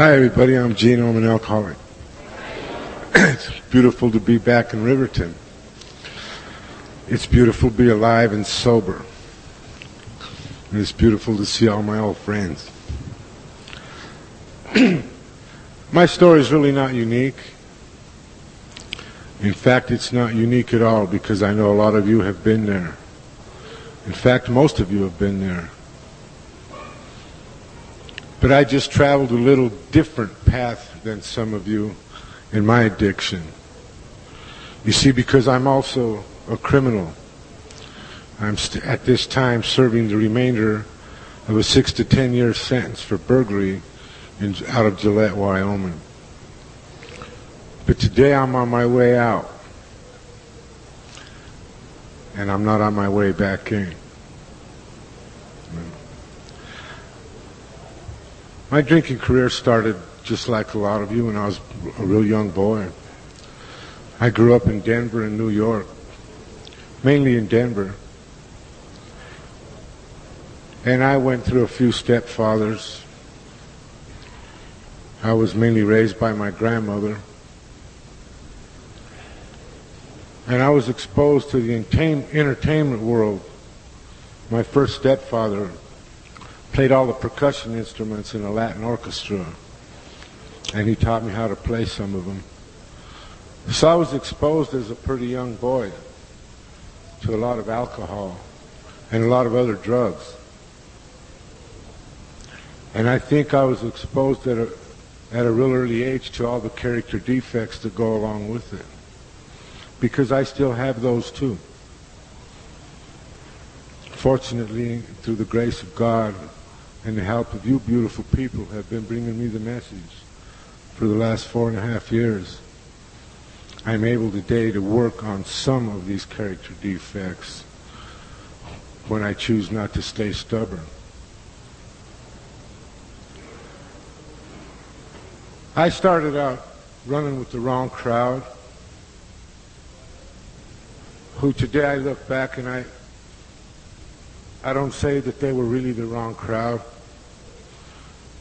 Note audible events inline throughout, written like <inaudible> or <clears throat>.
Hi, everybody. I'm Gene. I'm an alcoholic. <clears throat> it's beautiful to be back in Riverton. It's beautiful to be alive and sober. And it's beautiful to see all my old friends. <clears throat> my story is really not unique. In fact, it's not unique at all because I know a lot of you have been there. In fact, most of you have been there. But I just traveled a little different path than some of you in my addiction. You see, because I'm also a criminal. I'm st- at this time serving the remainder of a six to ten year sentence for burglary in, out of Gillette, Wyoming. But today I'm on my way out. And I'm not on my way back in. My drinking career started just like a lot of you when I was a real young boy. I grew up in Denver and New York, mainly in Denver. And I went through a few stepfathers. I was mainly raised by my grandmother. And I was exposed to the entertainment world. My first stepfather played all the percussion instruments in a Latin orchestra. And he taught me how to play some of them. So I was exposed as a pretty young boy to a lot of alcohol and a lot of other drugs. And I think I was exposed at a, at a real early age to all the character defects that go along with it. Because I still have those too. Fortunately, through the grace of God, and the help of you beautiful people have been bringing me the message for the last four and a half years. I'm able today to work on some of these character defects when I choose not to stay stubborn. I started out running with the wrong crowd, who today I look back and I, I don't say that they were really the wrong crowd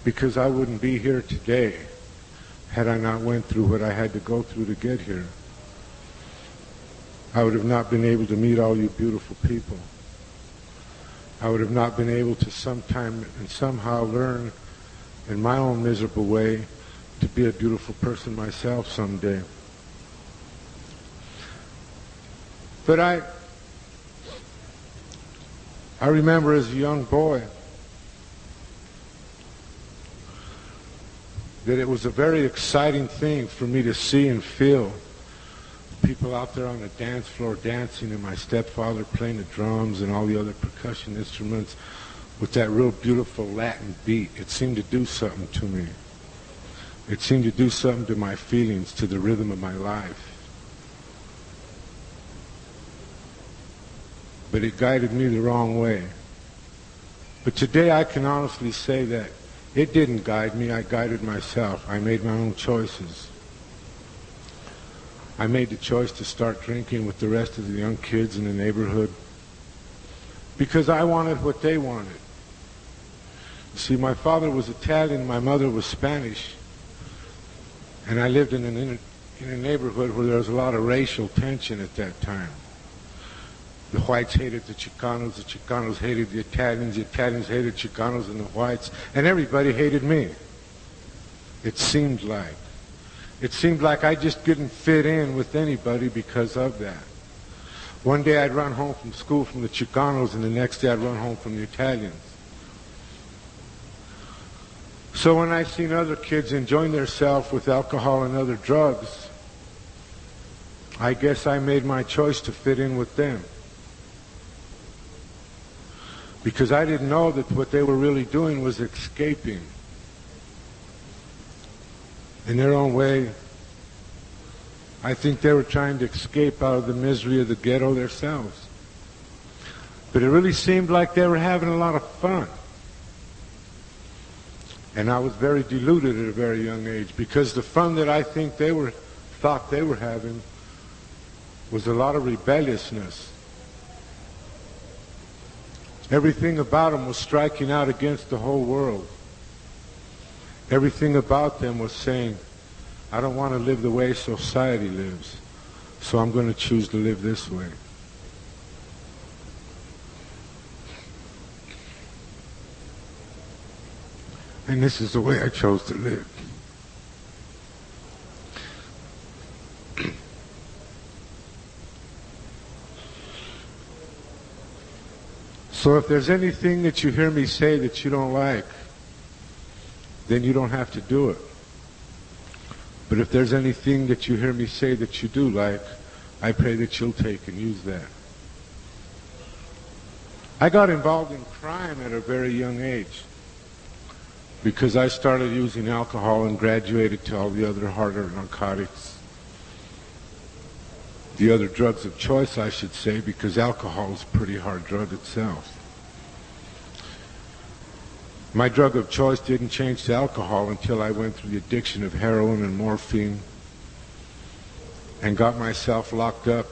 because I wouldn't be here today had I not went through what I had to go through to get here. I would have not been able to meet all you beautiful people. I would have not been able to sometime and somehow learn in my own miserable way to be a beautiful person myself someday. But I I remember as a young boy that it was a very exciting thing for me to see and feel people out there on the dance floor dancing and my stepfather playing the drums and all the other percussion instruments with that real beautiful Latin beat. It seemed to do something to me. It seemed to do something to my feelings, to the rhythm of my life. But it guided me the wrong way. But today I can honestly say that it didn't guide me, I guided myself. I made my own choices. I made the choice to start drinking with the rest of the young kids in the neighborhood because I wanted what they wanted. See, my father was Italian, my mother was Spanish, and I lived in, an, in a neighborhood where there was a lot of racial tension at that time. The whites hated the Chicanos, the Chicanos hated the Italians, the Italians hated Chicanos and the whites, and everybody hated me. It seemed like. It seemed like I just didn't fit in with anybody because of that. One day I'd run home from school from the Chicanos, and the next day I'd run home from the Italians. So when I seen other kids enjoying themselves with alcohol and other drugs, I guess I made my choice to fit in with them because I didn't know that what they were really doing was escaping. In their own way, I think they were trying to escape out of the misery of the ghetto themselves. But it really seemed like they were having a lot of fun. And I was very deluded at a very young age because the fun that I think they were thought they were having was a lot of rebelliousness Everything about them was striking out against the whole world. Everything about them was saying, I don't want to live the way society lives, so I'm going to choose to live this way. And this is the way I chose to live. So if there's anything that you hear me say that you don't like, then you don't have to do it. But if there's anything that you hear me say that you do like, I pray that you'll take and use that. I got involved in crime at a very young age because I started using alcohol and graduated to all the other harder narcotics. The other drugs of choice, I should say, because alcohol is a pretty hard drug itself. My drug of choice didn't change to alcohol until I went through the addiction of heroin and morphine and got myself locked up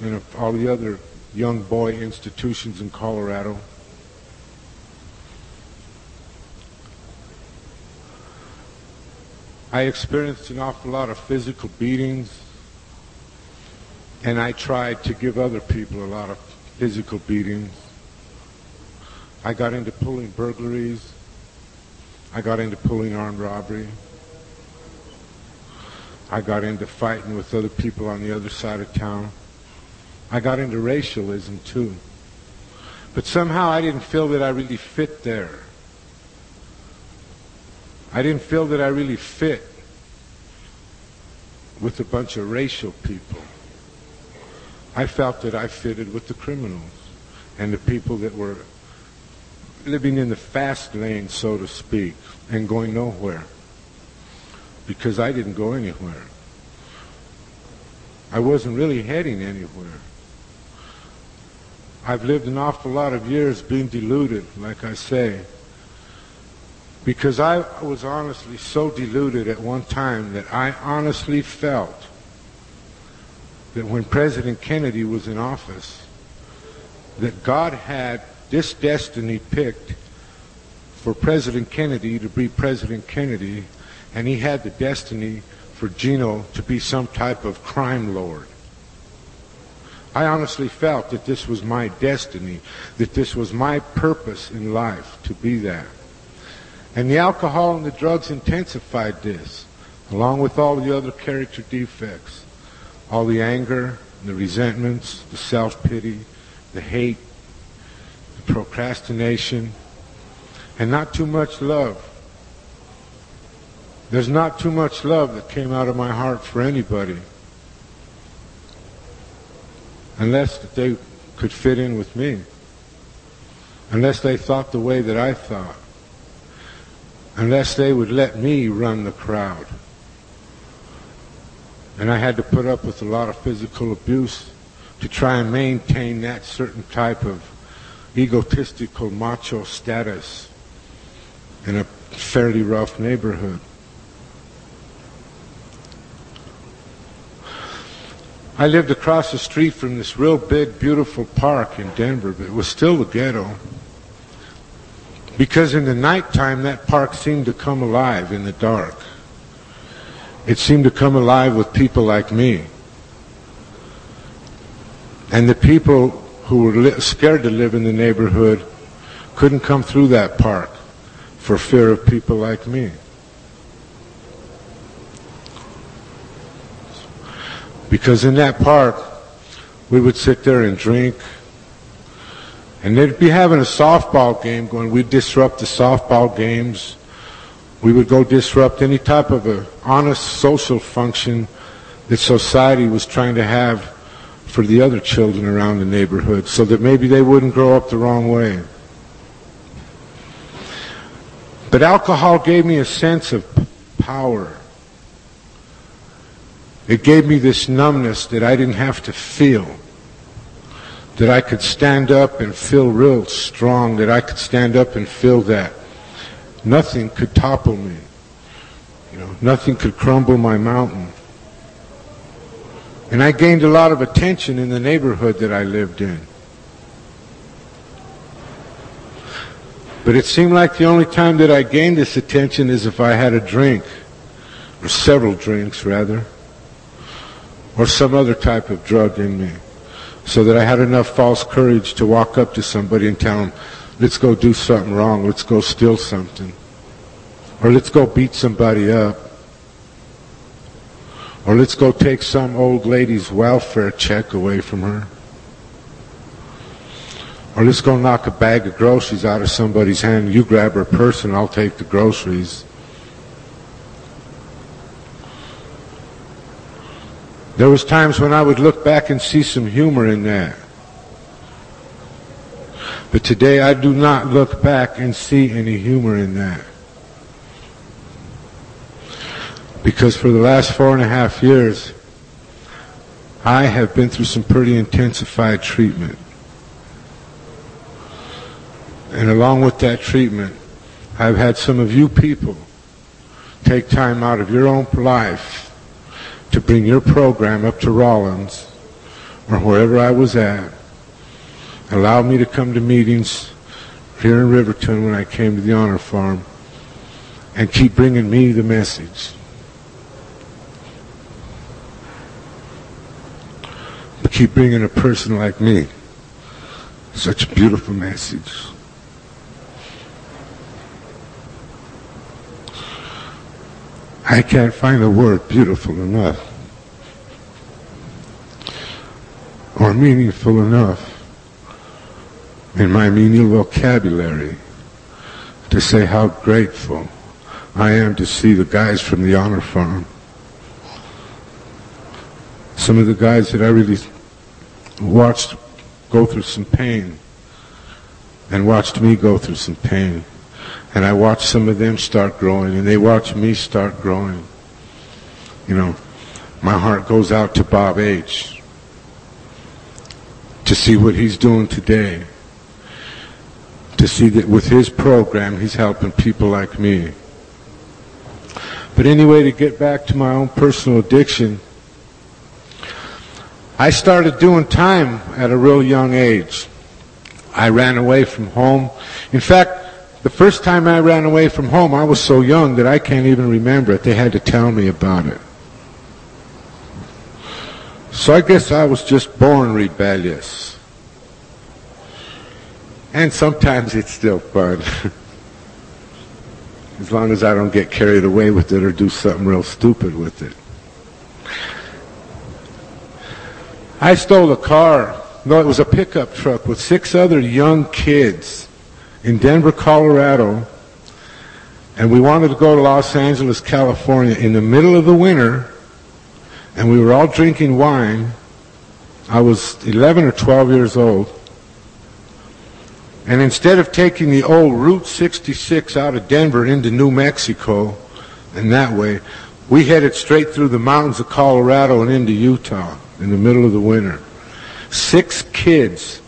in a, all the other young boy institutions in Colorado. I experienced an awful lot of physical beatings, and I tried to give other people a lot of physical beatings. I got into pulling burglaries. I got into pulling armed robbery. I got into fighting with other people on the other side of town. I got into racialism too. But somehow I didn't feel that I really fit there. I didn't feel that I really fit with a bunch of racial people. I felt that I fitted with the criminals and the people that were living in the fast lane, so to speak, and going nowhere. Because I didn't go anywhere. I wasn't really heading anywhere. I've lived an awful lot of years being deluded, like I say, because I was honestly so deluded at one time that I honestly felt that when President Kennedy was in office, that God had this destiny picked for President Kennedy to be President Kennedy, and he had the destiny for Gino to be some type of crime lord. I honestly felt that this was my destiny, that this was my purpose in life to be that. And the alcohol and the drugs intensified this, along with all the other character defects. All the anger, the resentments, the self-pity, the hate, the procrastination, and not too much love. There's not too much love that came out of my heart for anybody. Unless they could fit in with me. Unless they thought the way that I thought unless they would let me run the crowd. And I had to put up with a lot of physical abuse to try and maintain that certain type of egotistical macho status in a fairly rough neighborhood. I lived across the street from this real big, beautiful park in Denver, but it was still the ghetto. Because in the nighttime, that park seemed to come alive in the dark. It seemed to come alive with people like me. And the people who were li- scared to live in the neighborhood couldn't come through that park for fear of people like me. Because in that park, we would sit there and drink and they'd be having a softball game going. We'd disrupt the softball games. We would go disrupt any type of a honest social function that society was trying to have for the other children around the neighborhood so that maybe they wouldn't grow up the wrong way. But alcohol gave me a sense of power. It gave me this numbness that I didn't have to feel that I could stand up and feel real strong, that I could stand up and feel that. Nothing could topple me. You know, nothing could crumble my mountain. And I gained a lot of attention in the neighborhood that I lived in. But it seemed like the only time that I gained this attention is if I had a drink, or several drinks rather, or some other type of drug in me, so that I had enough false courage to walk up to somebody and tell them, let's go do something wrong, let's go steal something, or let's go beat somebody up, or let's go take some old lady's welfare check away from her. Or let's go knock a bag of groceries out of somebody's hand. You grab her purse and I'll take the groceries. There was times when I would look back and see some humor in that. But today I do not look back and see any humor in that. Because for the last four and a half years, I have been through some pretty intensified treatment. And along with that treatment, I've had some of you people take time out of your own life to bring your program up to Rawlins or wherever I was at. Allow me to come to meetings here in Riverton when I came to the Honor Farm and keep bringing me the message. Keep bringing a person like me such a beautiful message. I can't find the word beautiful enough or meaningful enough in my menial vocabulary to say how grateful I am to see the guys from the Honor Farm. Some of the guys that I really watched go through some pain and watched me go through some pain. And I watched some of them start growing, and they watched me start growing. You know, my heart goes out to Bob H. to see what he's doing today. To see that with his program, he's helping people like me. But anyway, to get back to my own personal addiction, I started doing time at a real young age. I ran away from home. In fact, the first time I ran away from home, I was so young that I can't even remember it. They had to tell me about it. So I guess I was just born rebellious. And sometimes it's still fun. <laughs> as long as I don't get carried away with it or do something real stupid with it. I stole a car. No, it was a pickup truck with six other young kids in Denver, Colorado, and we wanted to go to Los Angeles, California in the middle of the winter, and we were all drinking wine. I was 11 or 12 years old. And instead of taking the old Route 66 out of Denver into New Mexico and that way, we headed straight through the mountains of Colorado and into Utah in the middle of the winter. Six kids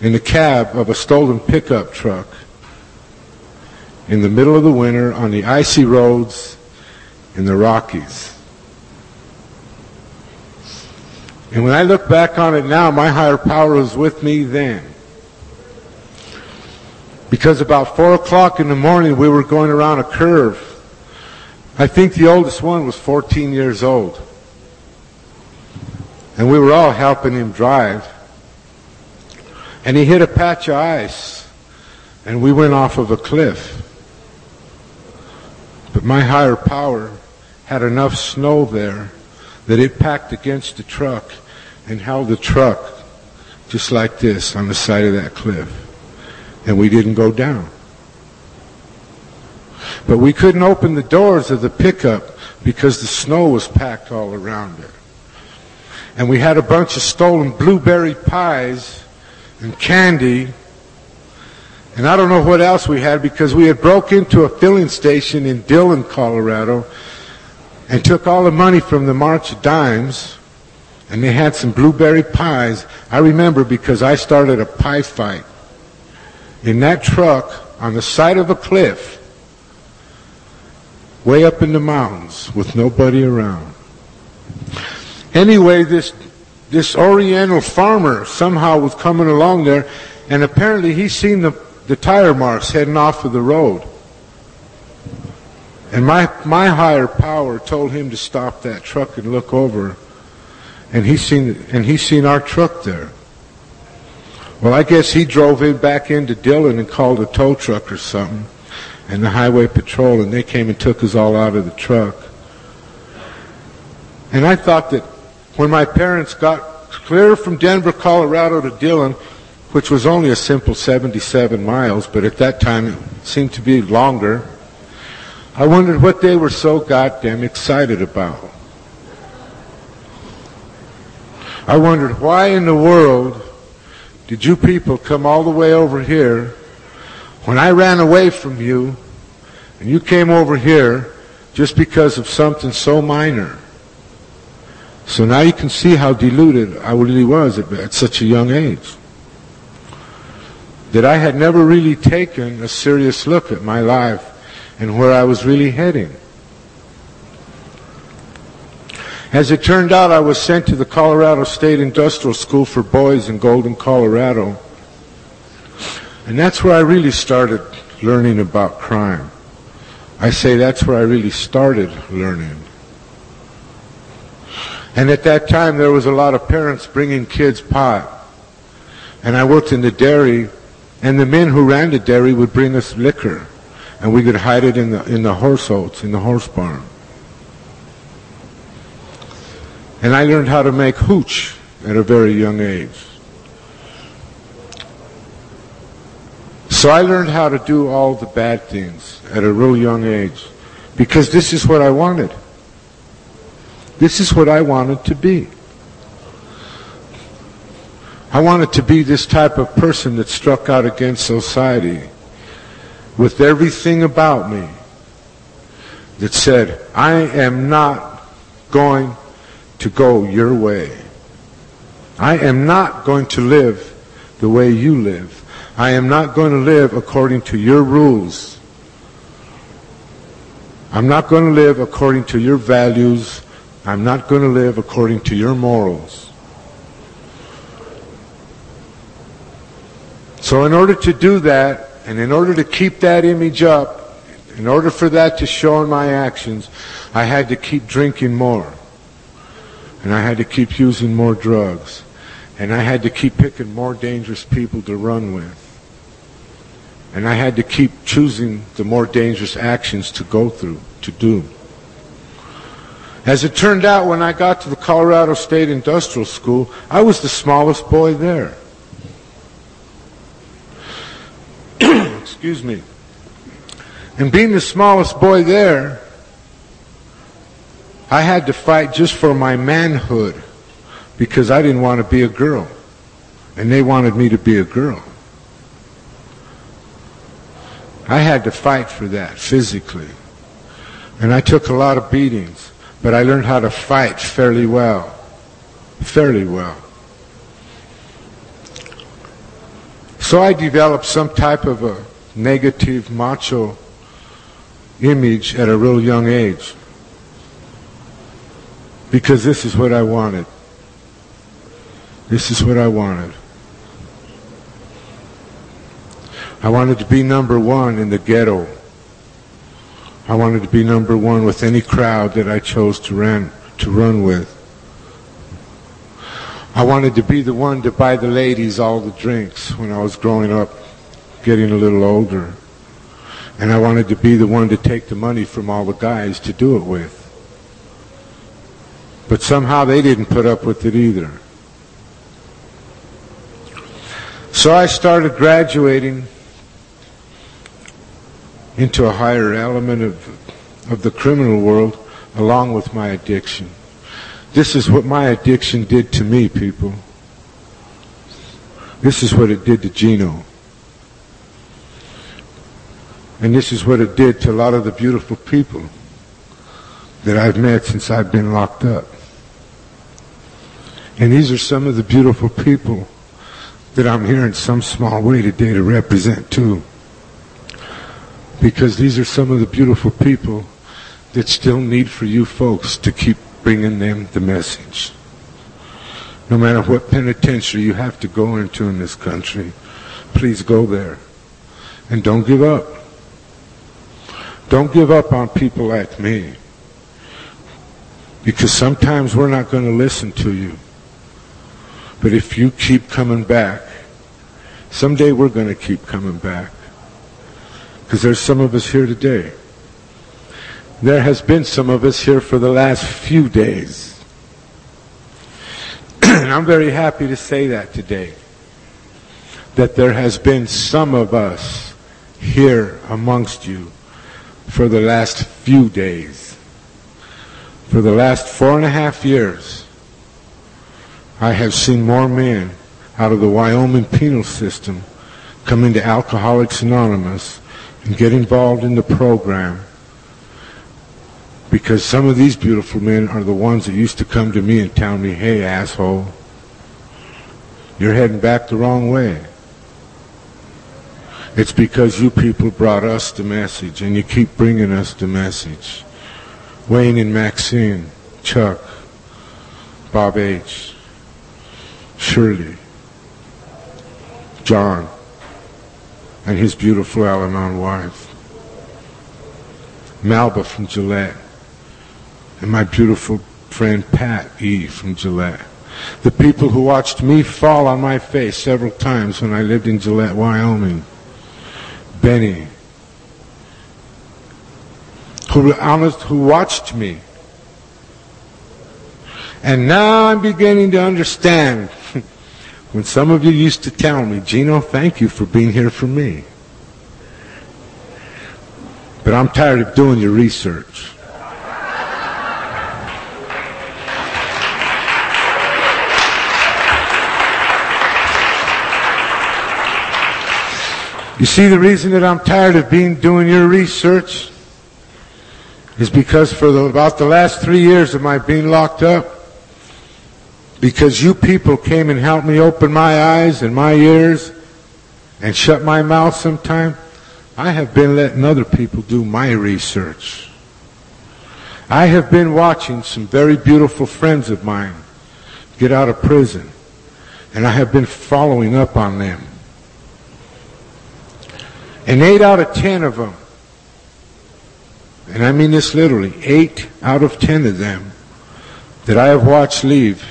in the cab of a stolen pickup truck in the middle of the winter on the icy roads in the Rockies. And when I look back on it now, my higher power was with me then. Because about four o'clock in the morning, we were going around a curve. I think the oldest one was 14 years old. And we were all helping him drive and he hit a patch of ice, and we went off of a cliff. But my higher power had enough snow there that it packed against the truck and held the truck just like this on the side of that cliff. And we didn't go down. But we couldn't open the doors of the pickup because the snow was packed all around it. And we had a bunch of stolen blueberry pies and candy. And I don't know what else we had because we had broke into a filling station in Dillon, Colorado, and took all the money from the March of Dimes, and they had some blueberry pies. I remember because I started a pie fight in that truck on the side of a cliff, way up in the mountains with nobody around. Anyway, this this Oriental farmer somehow was coming along there, and apparently he seen the the tire marks heading off of the road. And my, my higher power told him to stop that truck and look over. And he seen, and he seen our truck there. Well, I guess he drove it back into Dillon and called a tow truck or something. And the highway patrol, and they came and took us all out of the truck. And I thought that when my parents got clear from Denver, Colorado to Dillon, which was only a simple 77 miles, but at that time it seemed to be longer, I wondered what they were so goddamn excited about. I wondered why in the world did you people come all the way over here when I ran away from you and you came over here just because of something so minor? So now you can see how deluded I really was at, at such a young age. That I had never really taken a serious look at my life and where I was really heading. As it turned out, I was sent to the Colorado State Industrial School for Boys in Golden, Colorado. And that's where I really started learning about crime. I say that's where I really started learning. And at that time, there was a lot of parents bringing kids pot. And I worked in the dairy, and the men who ran the dairy would bring us liquor and we could hide it in the in the horse oats in the horse barn. And I learned how to make hooch at a very young age. So I learned how to do all the bad things at a real young age because this is what I wanted. This is what I wanted to be. I wanted to be this type of person that struck out against society with everything about me that said, I am not going to go your way. I am not going to live the way you live. I am not going to live according to your rules. I'm not going to live according to your values. I'm not going to live according to your morals. So in order to do that, and in order to keep that image up, in order for that to show in my actions, I had to keep drinking more. And I had to keep using more drugs. And I had to keep picking more dangerous people to run with. And I had to keep choosing the more dangerous actions to go through, to do. As it turned out, when I got to the Colorado State Industrial School, I was the smallest boy there. <clears throat> Excuse me. And being the smallest boy there, I had to fight just for my manhood because I didn't want to be a girl. And they wanted me to be a girl. I had to fight for that physically. And I took a lot of beatings, but I learned how to fight fairly well. Fairly well. So I developed some type of a negative macho image at a real young age. Because this is what I wanted. This is what I wanted. I wanted to be number one in the ghetto. I wanted to be number one with any crowd that I chose to run, to run with. I wanted to be the one to buy the ladies all the drinks when I was growing up getting a little older. And I wanted to be the one to take the money from all the guys to do it with. But somehow they didn't put up with it either. So I started graduating into a higher element of, of the criminal world along with my addiction. This is what my addiction did to me, people. This is what it did to Gino. And this is what it did to a lot of the beautiful people that I've met since I've been locked up. And these are some of the beautiful people that I'm here in some small way today to represent too. Because these are some of the beautiful people that still need for you folks to keep bringing them the message. No matter what penitentiary you have to go into in this country, please go there. And don't give up. Don't give up on people like me. Because sometimes we're not going to listen to you. But if you keep coming back, someday we're going to keep coming back. Because there's some of us here today. There has been some of us here for the last few days. <clears throat> and I'm very happy to say that today. That there has been some of us here amongst you for the last few days. For the last four and a half years, I have seen more men out of the Wyoming penal system come into Alcoholics Anonymous and get involved in the program because some of these beautiful men are the ones that used to come to me and tell me, hey, asshole, you're heading back the wrong way. It's because you people brought us the message and you keep bringing us the message. Wayne and Maxine, Chuck, Bob H., Shirley, John, and his beautiful Al-Anon wife, Malba from Gillette, and my beautiful friend Pat E. from Gillette. The people who watched me fall on my face several times when I lived in Gillette, Wyoming. Benny, who, honest, who watched me. And now I'm beginning to understand when some of you used to tell me, Gino, thank you for being here for me. But I'm tired of doing your research. You see, the reason that I'm tired of being doing your research is because for the, about the last three years of my being locked up, because you people came and helped me open my eyes and my ears and shut my mouth sometime, I have been letting other people do my research. I have been watching some very beautiful friends of mine get out of prison, and I have been following up on them. And eight out of ten of them, and I mean this literally, eight out of ten of them that I have watched leave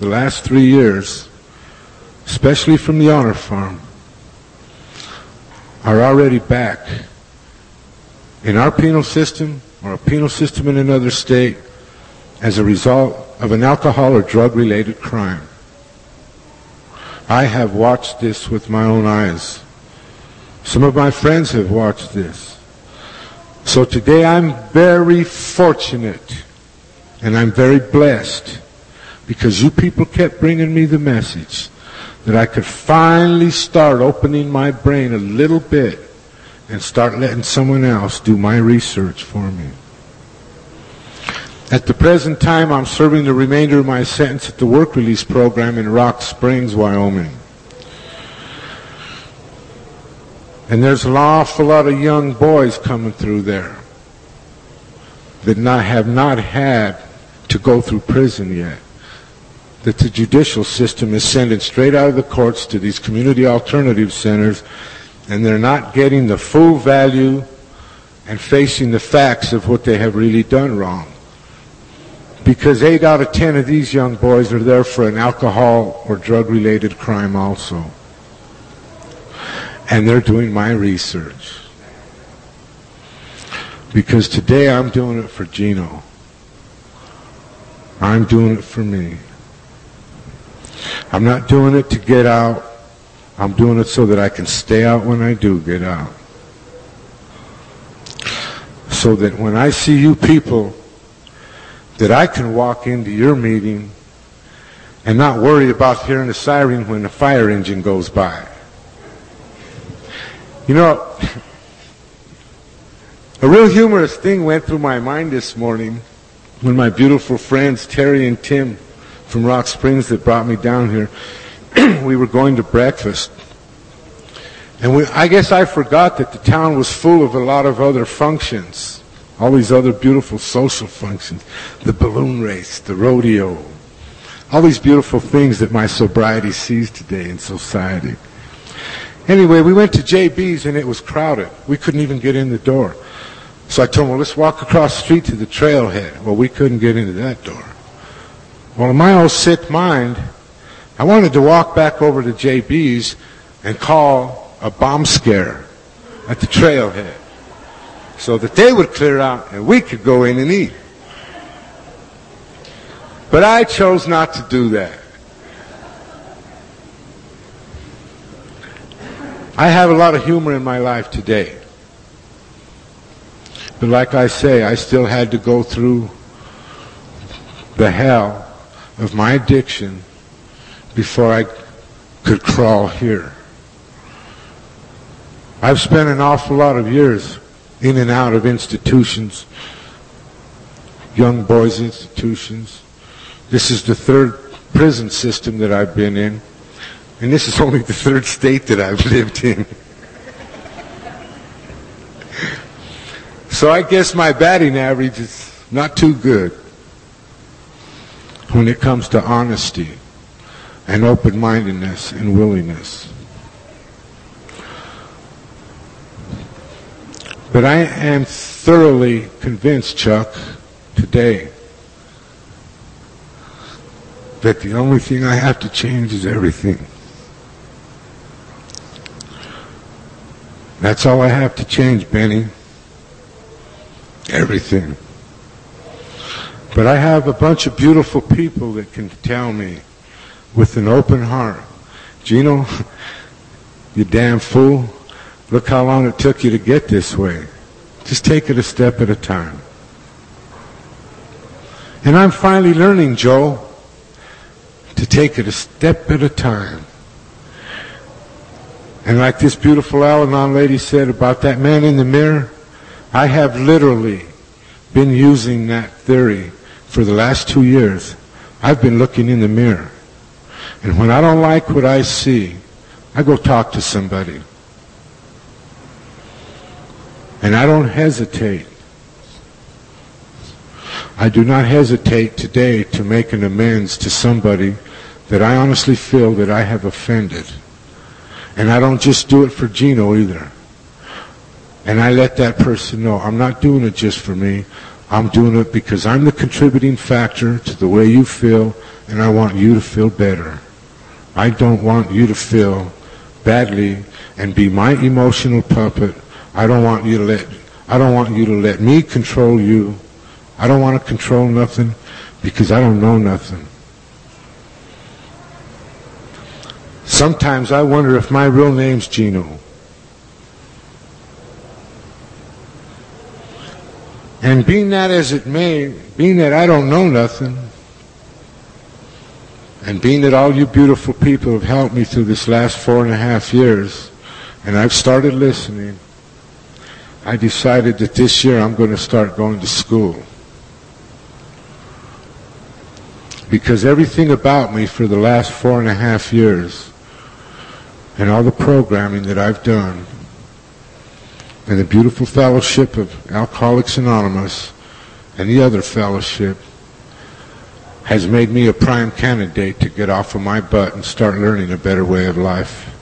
the last three years, especially from the honor farm, are already back in our penal system or a penal system in another state as a result of an alcohol or drug related crime. I have watched this with my own eyes. Some of my friends have watched this. So today I'm very fortunate and I'm very blessed because you people kept bringing me the message that I could finally start opening my brain a little bit and start letting someone else do my research for me. At the present time, I'm serving the remainder of my sentence at the work release program in Rock Springs, Wyoming. And there's an awful lot of young boys coming through there that not, have not had to go through prison yet. That the judicial system is sending straight out of the courts to these community alternative centers, and they're not getting the full value and facing the facts of what they have really done wrong. Because eight out of ten of these young boys are there for an alcohol or drug related crime also and they're doing my research. Because today I'm doing it for Gino. I'm doing it for me. I'm not doing it to get out. I'm doing it so that I can stay out when I do get out. So that when I see you people, that I can walk into your meeting and not worry about hearing the siren when the fire engine goes by. You know, <laughs> a real humorous thing went through my mind this morning when my beautiful friends Terry and Tim from Rock Springs that brought me down here, <clears throat> we were going to breakfast. And we, I guess I forgot that the town was full of a lot of other functions, all these other beautiful social functions, the balloon race, the rodeo, all these beautiful things that my sobriety sees today in society. Anyway, we went to JB's and it was crowded. We couldn't even get in the door. So I told him, well, let's walk across the street to the trailhead. Well, we couldn't get into that door. Well, in my old sick mind, I wanted to walk back over to JB's and call a bomb scare at the trailhead so that they would clear out and we could go in and eat. But I chose not to do that. I have a lot of humor in my life today. But like I say, I still had to go through the hell of my addiction before I could crawl here. I've spent an awful lot of years in and out of institutions, young boys institutions. This is the third prison system that I've been in. And this is <laughs> only the third state that I've lived in. <laughs> so I guess my batting average is not too good when it comes to honesty and open-mindedness and willingness. But I am thoroughly convinced, Chuck, today, that the only thing I have to change is everything. That's all I have to change, Benny. Everything. But I have a bunch of beautiful people that can tell me with an open heart, Gino, you damn fool, look how long it took you to get this way. Just take it a step at a time. And I'm finally learning, Joe, to take it a step at a time. And like this beautiful Al-Anon lady said about that man in the mirror, I have literally been using that theory for the last two years. I've been looking in the mirror. And when I don't like what I see, I go talk to somebody. And I don't hesitate. I do not hesitate today to make an amends to somebody that I honestly feel that I have offended. And I don't just do it for Gino either. And I let that person know I'm not doing it just for me. I'm doing it because I'm the contributing factor to the way you feel, and I want you to feel better. I don't want you to feel badly and be my emotional puppet. I don't want you to let I don't want you to let me control you. I don't want to control nothing because I don't know nothing. Sometimes I wonder if my real name's Gino. And being that as it may, being that I don't know nothing, and being that all you beautiful people have helped me through this last four and a half years, and I've started listening, I decided that this year I'm going to start going to school. Because everything about me for the last four and a half years and all the programming that I've done and the beautiful fellowship of Alcoholics Anonymous and the other fellowship has made me a prime candidate to get off of my butt and start learning a better way of life.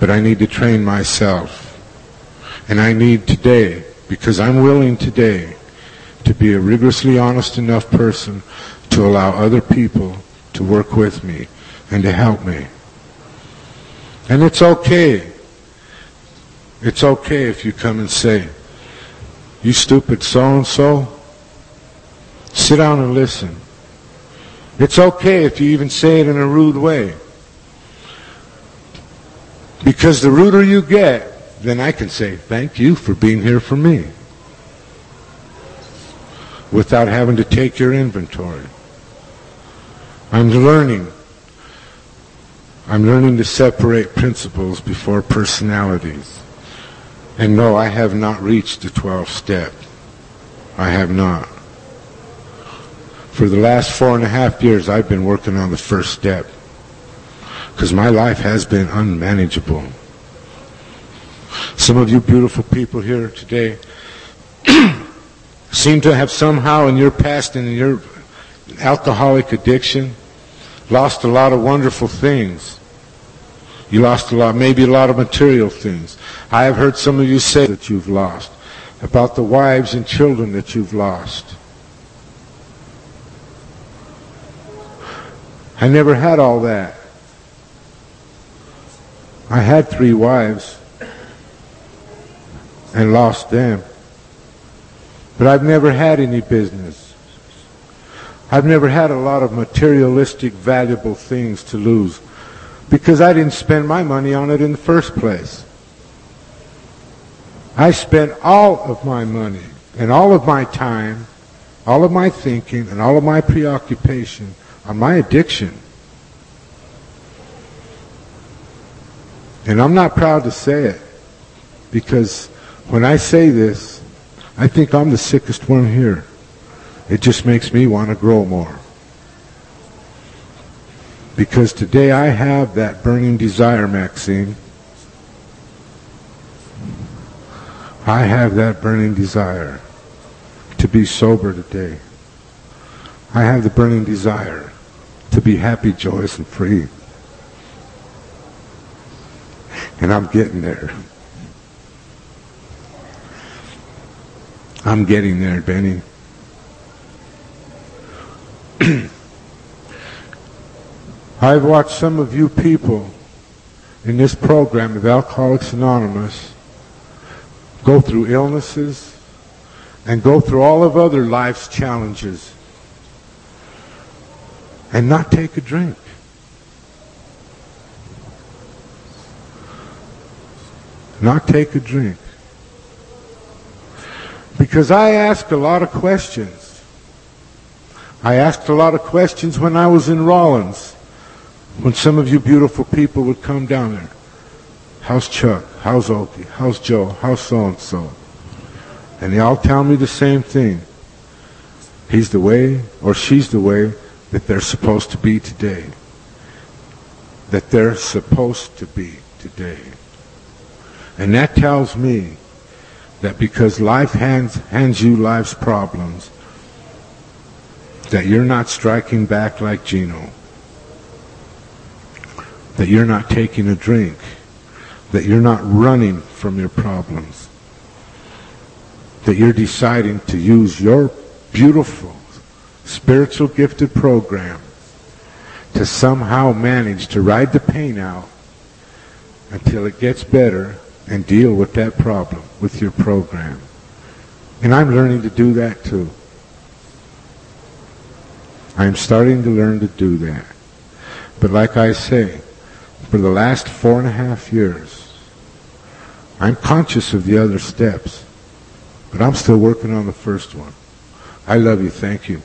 But I need to train myself. And I need today, because I'm willing today to be a rigorously honest enough person to allow other people to work with me and to help me. And it's okay. It's okay if you come and say, you stupid so-and-so, sit down and listen. It's okay if you even say it in a rude way. Because the ruder you get, then I can say, thank you for being here for me. Without having to take your inventory. I'm learning I'm learning to separate principles before personalities. And no, I have not reached the 12th step. I have not. For the last four and a half years, I've been working on the first step. Because my life has been unmanageable. Some of you beautiful people here today <clears throat> seem to have somehow in your past and in your alcoholic addiction lost a lot of wonderful things. You lost a lot, maybe a lot of material things. I have heard some of you say that you've lost, about the wives and children that you've lost. I never had all that. I had three wives and lost them. But I've never had any business. I've never had a lot of materialistic, valuable things to lose because I didn't spend my money on it in the first place. I spent all of my money and all of my time, all of my thinking, and all of my preoccupation on my addiction. And I'm not proud to say it because when I say this, I think I'm the sickest one here. It just makes me want to grow more. Because today I have that burning desire, Maxine. I have that burning desire to be sober today. I have the burning desire to be happy, joyous, and free. And I'm getting there. I'm getting there, Benny. <clears throat> I've watched some of you people in this program of Alcoholics Anonymous go through illnesses and go through all of other life's challenges and not take a drink. Not take a drink. Because I asked a lot of questions. I asked a lot of questions when I was in Rawlins, when some of you beautiful people would come down there. How's Chuck? How's Okie? How's Joe? How's so-and-so? And they all tell me the same thing. He's the way, or she's the way, that they're supposed to be today. That they're supposed to be today. And that tells me that because life hands, hands you life's problems, that you're not striking back like Gino. That you're not taking a drink. That you're not running from your problems. That you're deciding to use your beautiful spiritual gifted program to somehow manage to ride the pain out until it gets better and deal with that problem with your program. And I'm learning to do that too. I'm starting to learn to do that. But like I say, for the last four and a half years, I'm conscious of the other steps, but I'm still working on the first one. I love you. Thank you.